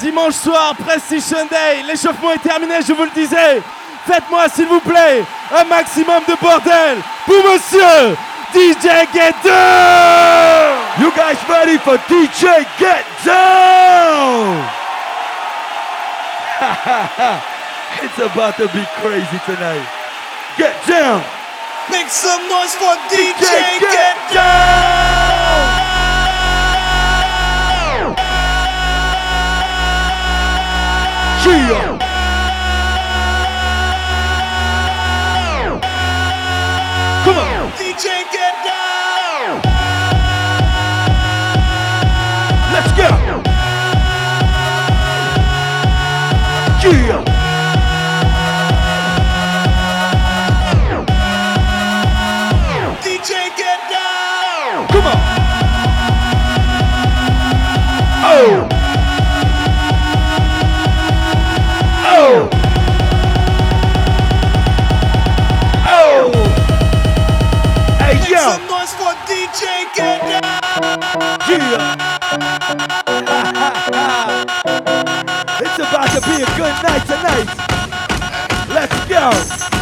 Dimanche soir, Prestige Sunday. L'échauffement est terminé, je vous le disais. Faites-moi s'il vous plaît un maximum de bordel pour monsieur DJ Get Down! You guys ready for DJ Get Down? it's about to be crazy tonight. Get down! Make some noise for DJ, DJ Get, Get Down! Gia! Come on! DJ Get Down! Let's go! Gia! DJ Get Down! Come on! Oh! Hey, some noise for DJ Down! Yeah! it's about to be a good night tonight. Let's go!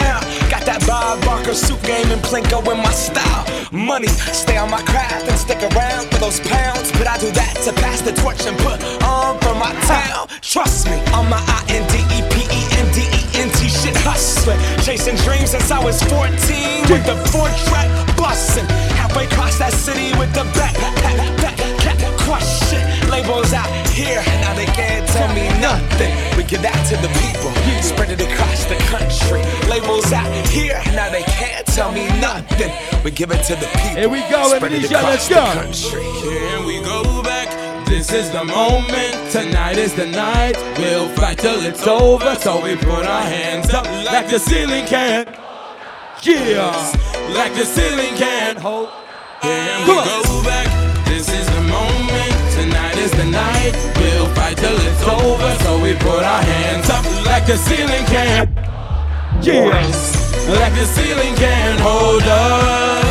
Bob Barker suit game and Plinko in my style. Money, stay on my craft and stick around for those pounds. But I do that to pass the torch and put on for my town. Trust me, on my I N D E P E N D E N T shit hustling. Chasing dreams since I was 14 with the four track busting. Halfway across that city with the back. Labels out here, now they can't tell me nothing. We give that to the people, spread it across the country. Labels out here, now they can't tell me nothing. We give it to the people. Here we go, spread it Amnesia, let's across the go. country. Here we go back. This is the moment. Tonight is the night. We'll fight till it's over. So we put our hands up like the ceiling can. Yeah, like the ceiling can hold. Here we go back. Tonight is the night. We'll fight till it's over. So we put our hands up like the ceiling can. Yeah! Like the ceiling can hold us.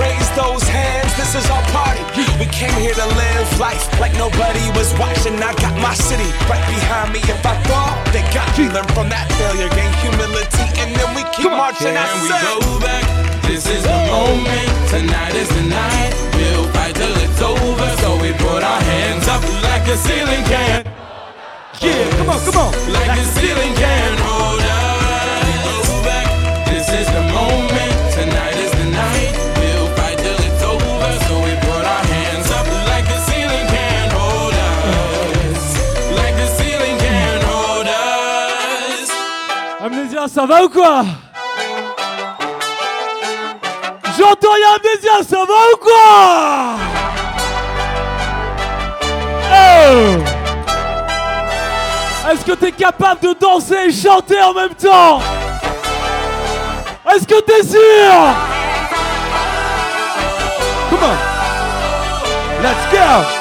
Raise those hands, this is our party. We came here to live life like nobody was watching. I got my city right behind me. If I fall, they got me. Learn from that failure, gain humility, and then we keep marching. I Can we go back? This is the moment. Tonight is the night. We'll fight till it's over. So we put our hands up like a ceiling can. Yeah! Come on, come on! Like the ceiling can hold us. Ça va ou quoi J'entends y'a Amnésia, ça va ou quoi Oh Est-ce que t'es capable de danser et chanter en même temps Est-ce que t'es sûr Come on. Let's go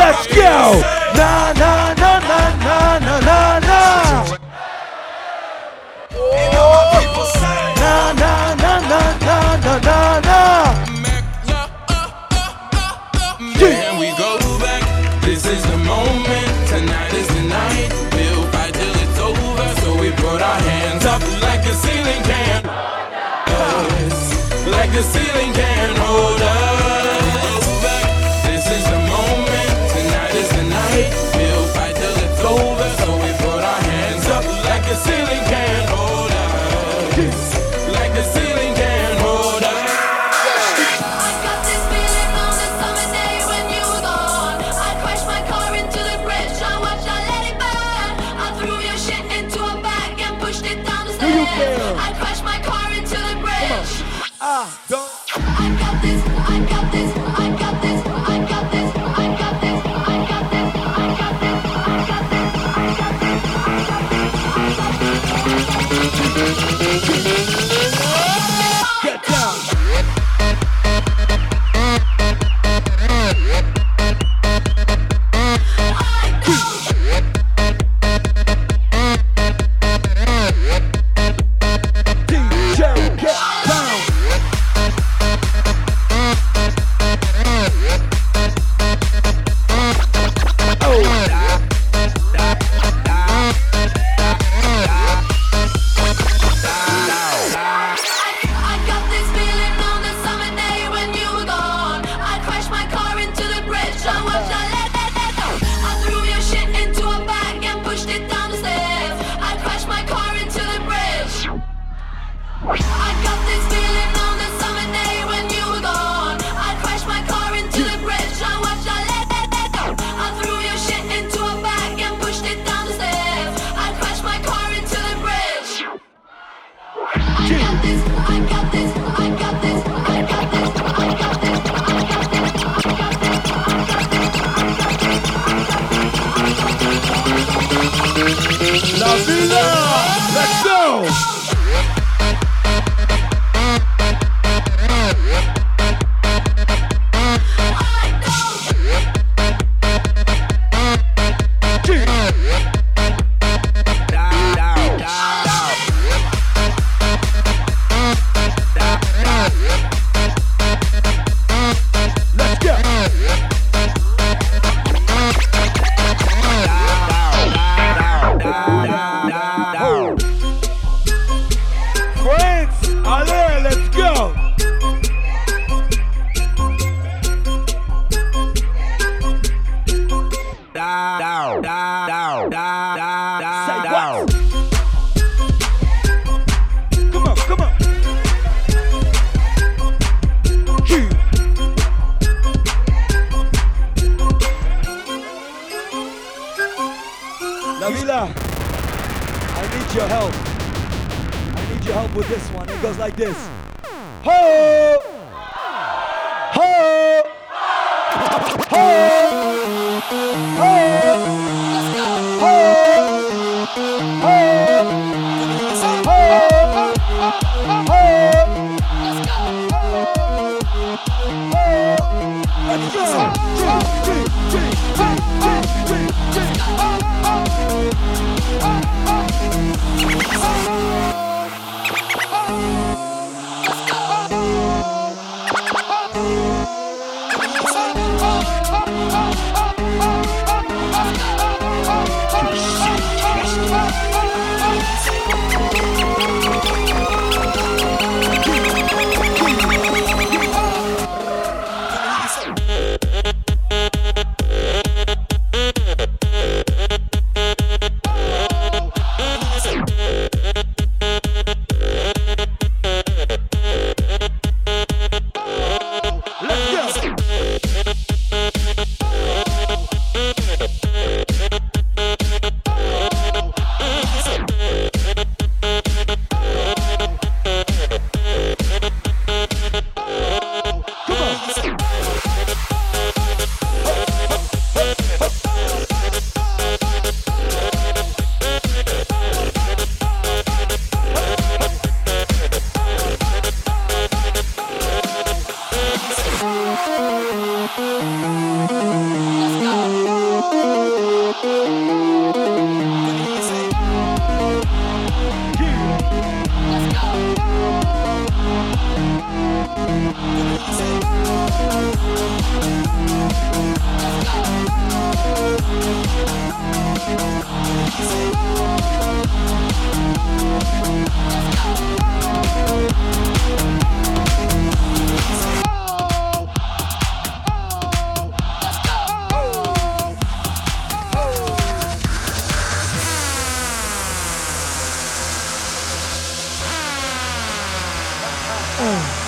Let's go. Na, na, na, na, na, na, na, na. Na, na, na, na, na, na, na, na. feeling Lavila, I need your help. I need your help with this one. It goes like this. Ho! Ho! Ho! Ho! People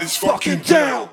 Everybody's fucking Down.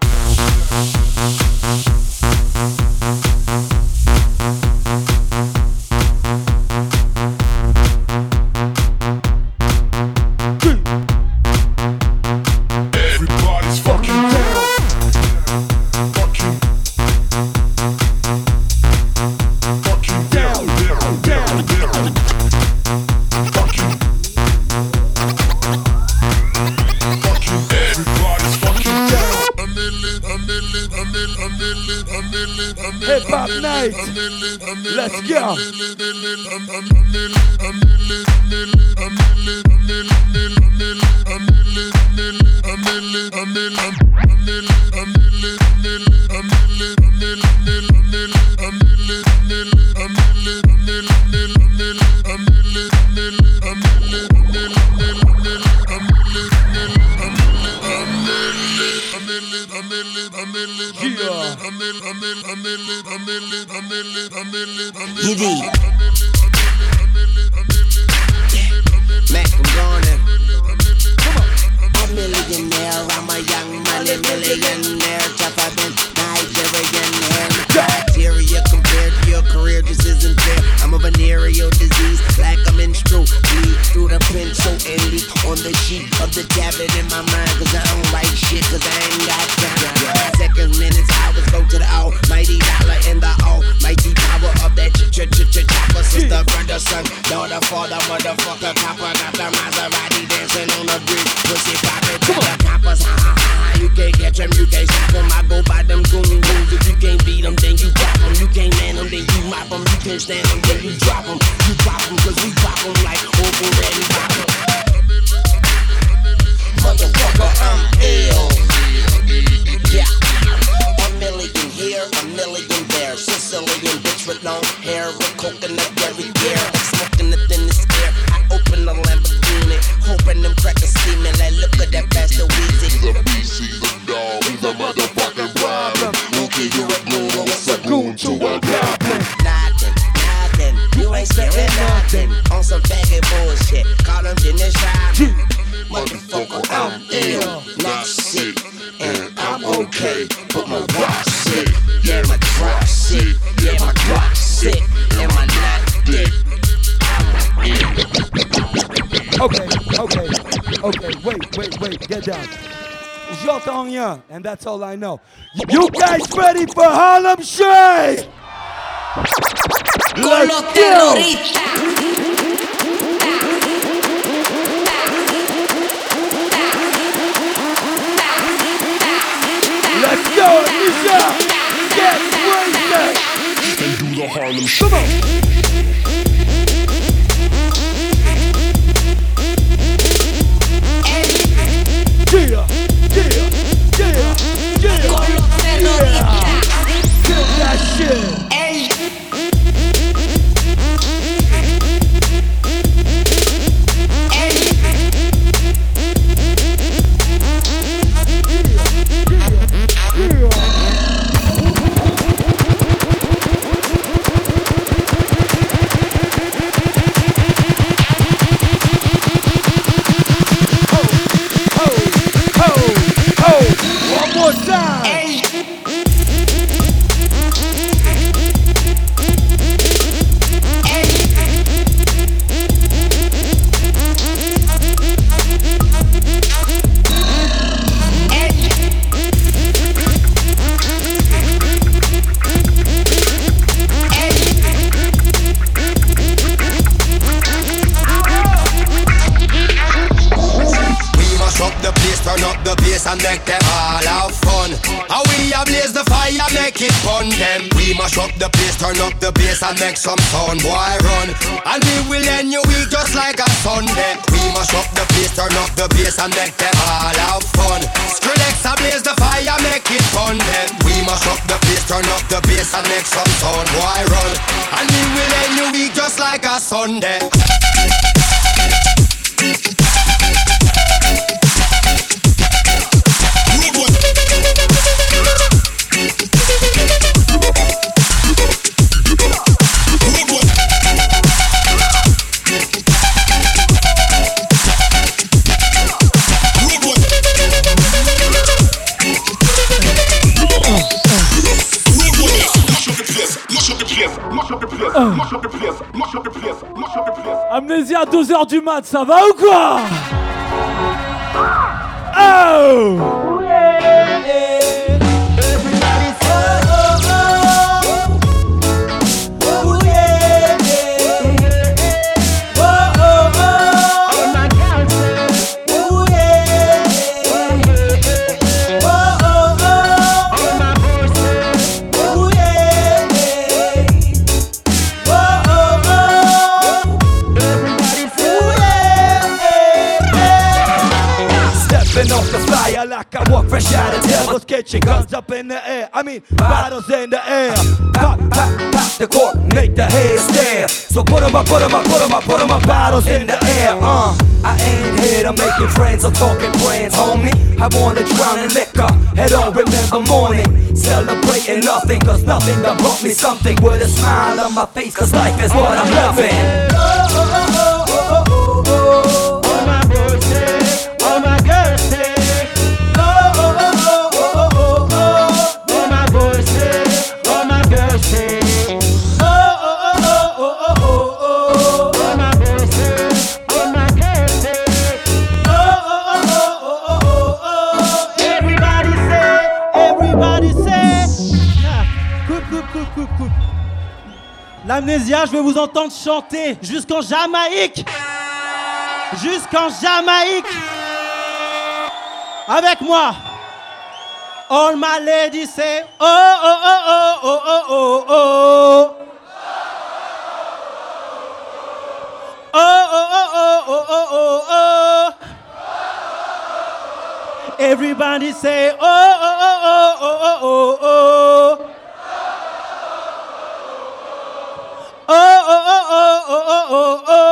I'm going in. A millionaire, I'm a young money millionaire. Tougher than Nigerian hair. Criteria compared to your career just isn't fair. I'm a venereal disease, like a menstrual bleed through the pencil and leak on the sheet of the tablet in my mind. Cause I don't write shit, cause I ain't got time. Brother, son, daughter, father, motherfucker, copper. Got the Maserati dancing on the bridge. Pussy to the coppers. Ha ha ha. You can't catch you can't stop. I go by them. If you can't beat 'em, then you drop 'em. You can't man 'em, then you mop 'em. You can't stand 'em, then you drop 'em. You pop 'em, cause we pop 'em like open red and pop 'em. Motherfucker, I'm ill. Yeah. A million here, a million there. Sicilian bitch with long hair, with coconut every year. Lamborghini, hoping them crackers see me. Like, look at that bastard Weezy. The BC, the dog, he's a motherfucking problem. Okay, you a goon, what's a goon to a goblin? Nothing, nothing. You ain't spitting nothing. On some faggot bullshit. Call them Dennis Rodman. Motherfucker, I'm ill, get down. J'entends rien, and that's all I know. You guys ready for Harlem Shake? Let's go! Let's go, Nisha! Get wasted! They do the Harlem Come Question Sunday. 2h du mat, ça va ou quoi? Oh up in the air, I mean bottles in the air. Pop, pop, pop the cork, make the head stare. So put 'em up, put 'em up, put 'em up, put 'em up, bottles in the air. Uh, I ain't here to making friends or talking friends, homie. I wanna drown in liquor, head on, remember morning. Celebrating nothing, cause nothing done brought me something. With a smile on my face, cause life is what I'm loving. L'amnésia, je veux vous entendre chanter jusqu'en Jamaïque. Jusqu'en Jamaïque. Avec moi. All my ladies say, oh, oh, oh, oh, oh, oh, oh, oh. Oh, oh, oh, oh, oh, oh, oh, oh. Everybody say, oh, oh, oh, oh, oh, oh, oh, oh. Oh, oh, oh,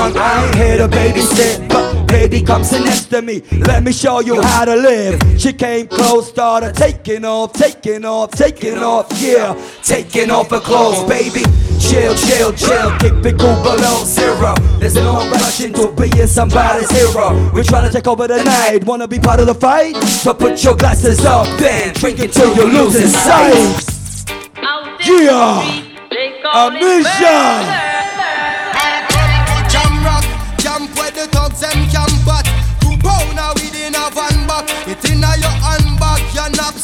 yeah. The night is young, I ain't here to babysit, but Baby, come sit next to me. Let me show you how to live. She came close, started taking off, taking off, taking off. Yeah, taking off her clothes, baby. Chill, chill, chill. Keep it cool below zero. There's no rush into being somebody's hero. We're trying to take over the night. Wanna be part of the fight? So put your glasses up, then drink it till you lose your sight. Yeah, a mission.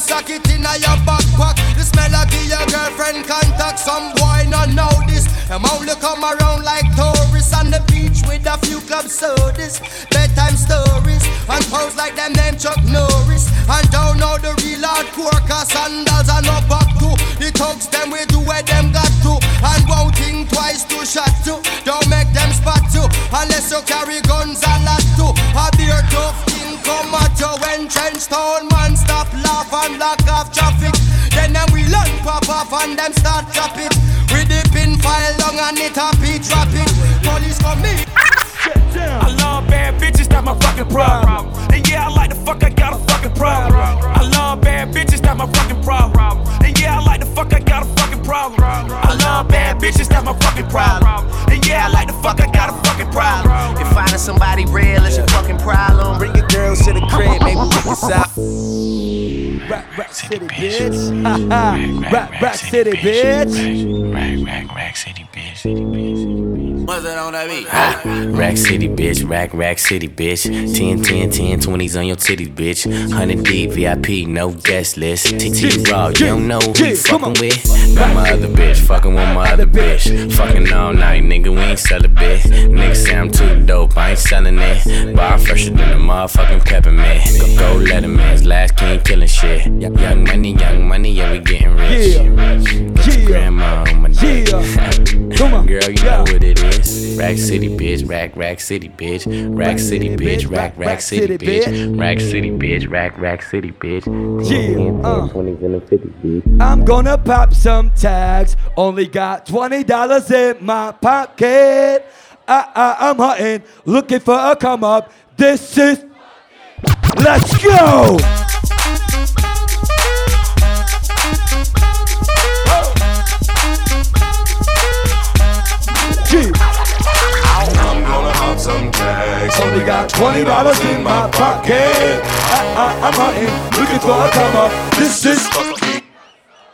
Knapsack, it inna your backpack. The smell of your girlfriend contact. Some boy not know this. Them only come around like tourists on the beach with a few club sodas, bedtime stories, and pose like them name Chuck Norris. And don't know the real hardcore cause sandals are no back to. The thugs them we do where them got to, and won't think twice to shot to. Don't make them spot to, unless you carry guns a lot to. A beer tough king come at you when trench town off and them start chop it. With the pin file long and it a beat drop it. Police come me. I love bad bitches, that's my fucking problem. And yeah, I like the fuck, I got a fucking problem. I love bad bitches, that's my fucking problem. And yeah, I like the fuck, I got a fucking problem. I love bad bitches, that's my fucking problem. And yeah, I like the fuck, I got a fucking problem. If finding somebody real is your fucking problem, bring your girls to the crib, maybe we can stop. Rap, rap city, bitch. rap, rap city, bitch. Rack, rack, rack city, bitch. What's that on that beat? Rack City, bitch. Rack, rack city, bitch. 10, 10, 10, 20s on your titties, bitch. 100 deep, VIP, no guest list. TT Raw, you don't know who you fucking with. Got my other bitch, fucking with my other bitch. Fucking all night, nigga, we ain't sell a bit. Niggas say I'm too dope, I ain't selling it. But I'm fresher than a motherfucking peppermint. Go, go Letterman's last king killing shit. Young money, young money, yeah, we getting rich. Got your grandma on my dick. Come on. Girl, you know what it is. Rack City, bitch. Rack, rack city, bitch. Rack City, bitch. Rack, rack city, bitch. Rack City, bitch. Rack, rack city, bitch. Yeah, uh. 20s and the 50s, bitch. I'm gonna pop some tags. Only got twenty dollars in my pocket. I, I, I'm hunting, looking for a come up. This is. Let's go. Some tags. Only got twenty dollars in my pocket. I, I, I'm hunting, looking for a come up. This is.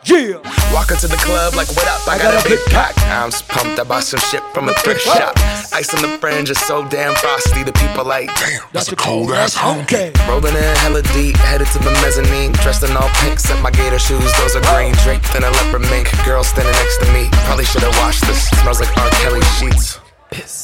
Yeah. Walk into the club like, what up? I, got, a big pack. I'm just pumped. I bought some shit from a thrift shop. Ice on the fringe is so damn frosty. The people like, damn, That's a cold ass honky. Okay. rolling in hella deep, headed to the mezzanine. Dressed in all pink, set my gator shoes. Those are green, draped in a leopard mink. Girl standing next to me. Probably should have washed this. Smells like R. Kelly sheets. Piss.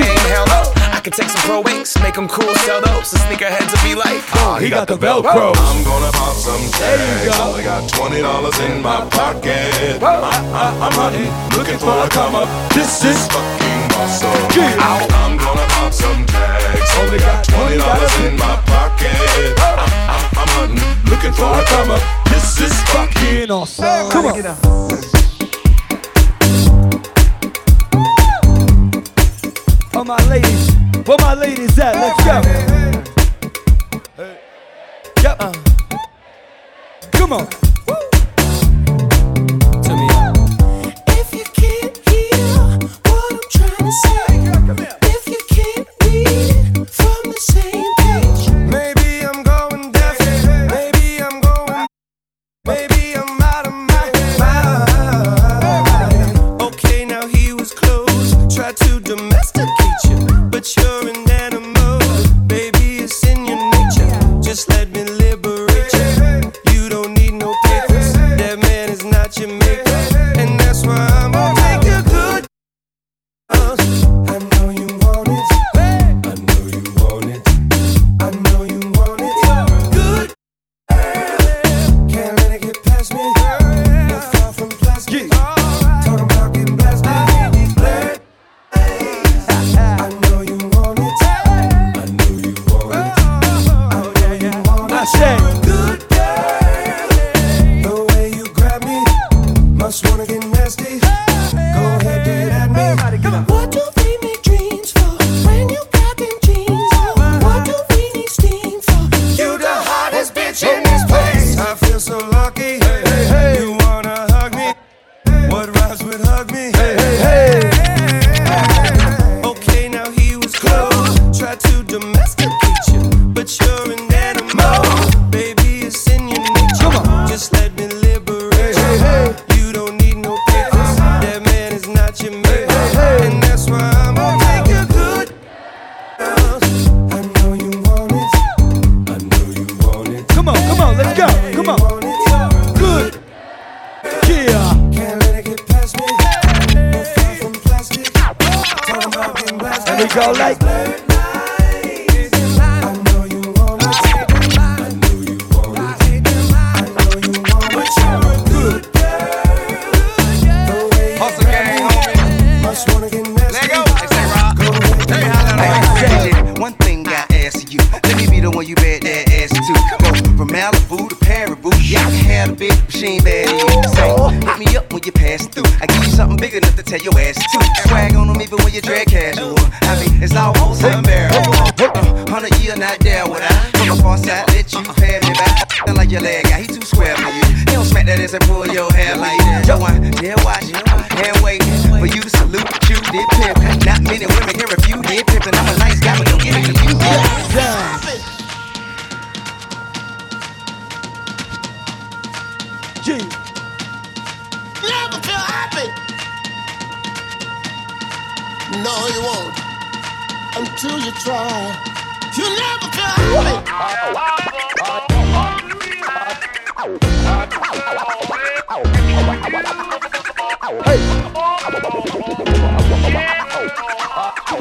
game. Hell no. I could take some pro wings, make them cool, sell those. The sneakerheads will be like, Oh, ah, he got the Velcro. I'm gonna pop some There you tags. go. Only got twenty dollars in my pocket. I, I, I'm hunting, looking for a come up. This is fucking awesome. Yeah. I'm gonna pop some tags. Only got twenty dollars in my pocket. I, I, I'm hunting, looking for a come up. This is fucking Fucking awesome. Come on. For my ladies, where my ladies at? Let's go. Yep. Come on.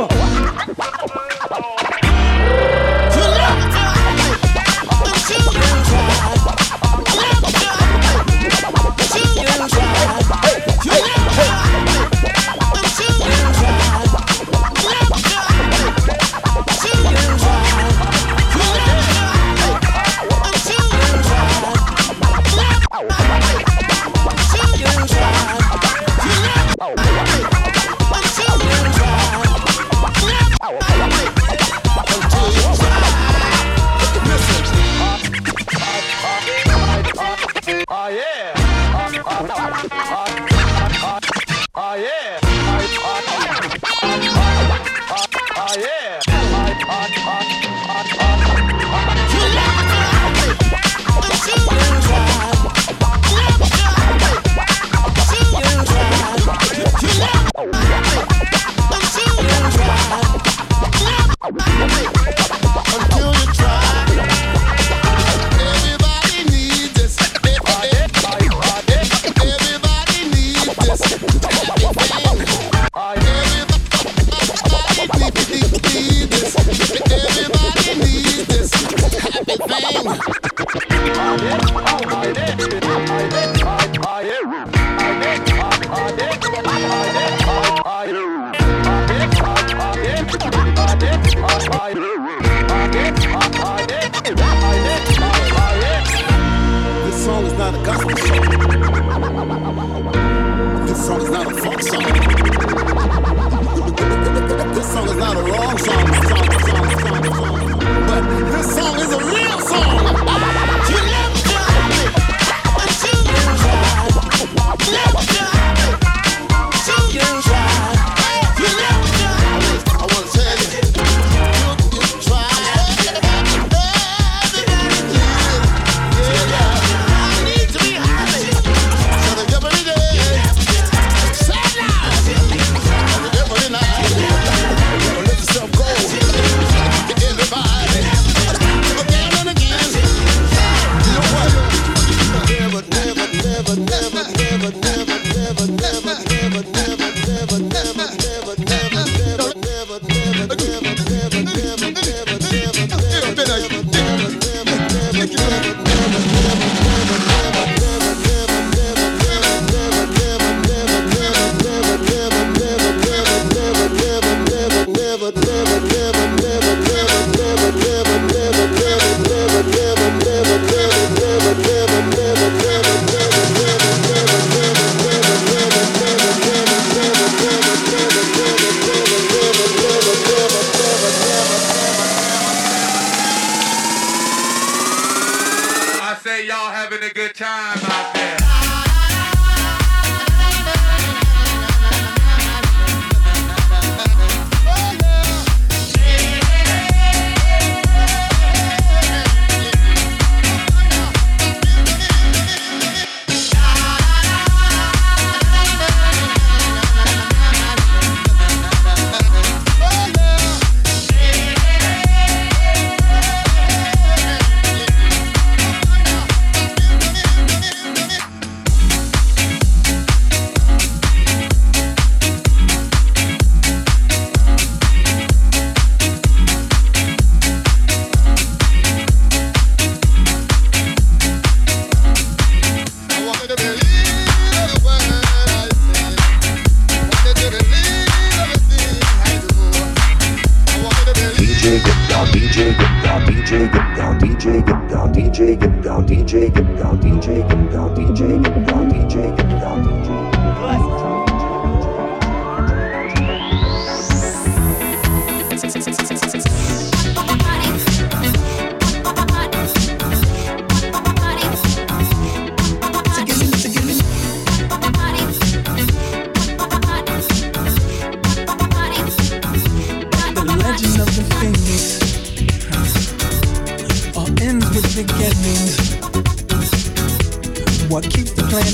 Come on.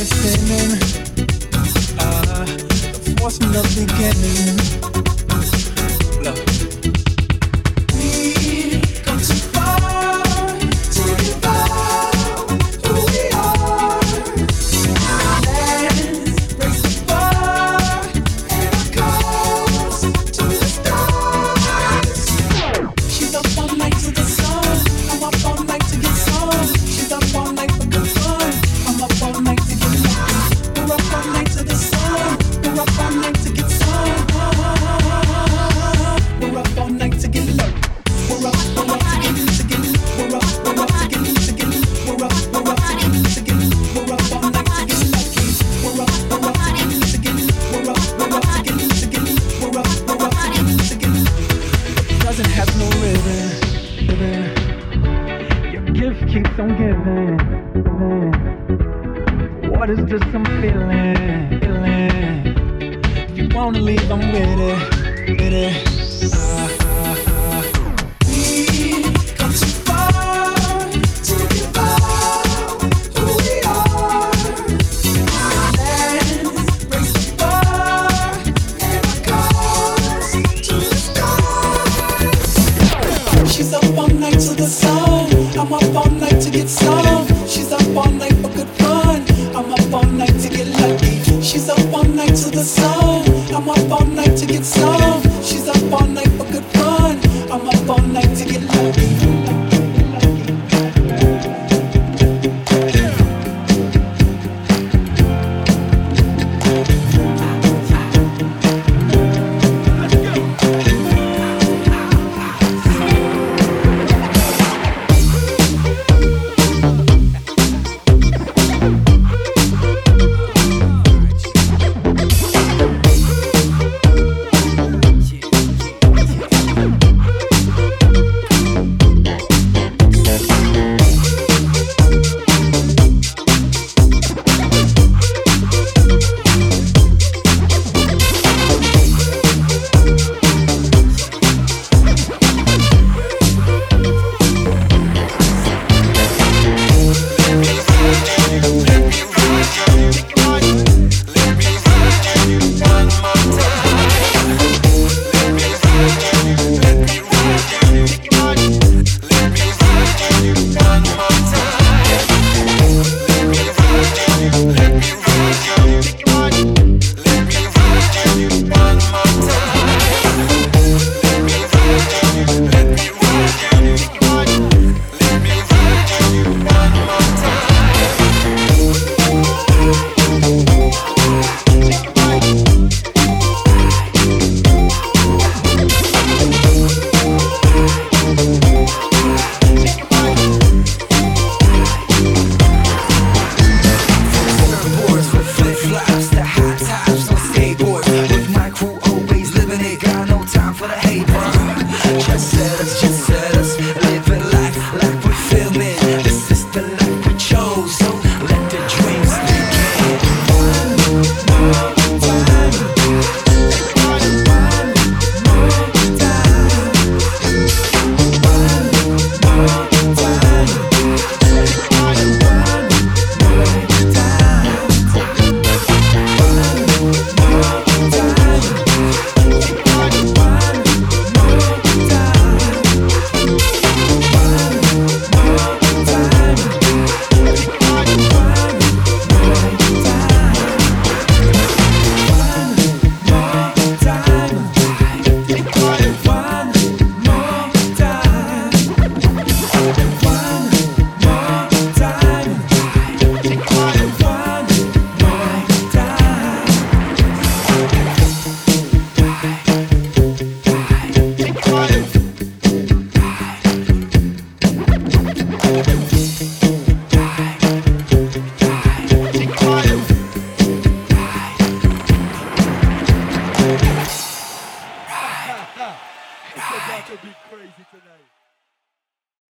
Spinning? Uh, the force from the beginning.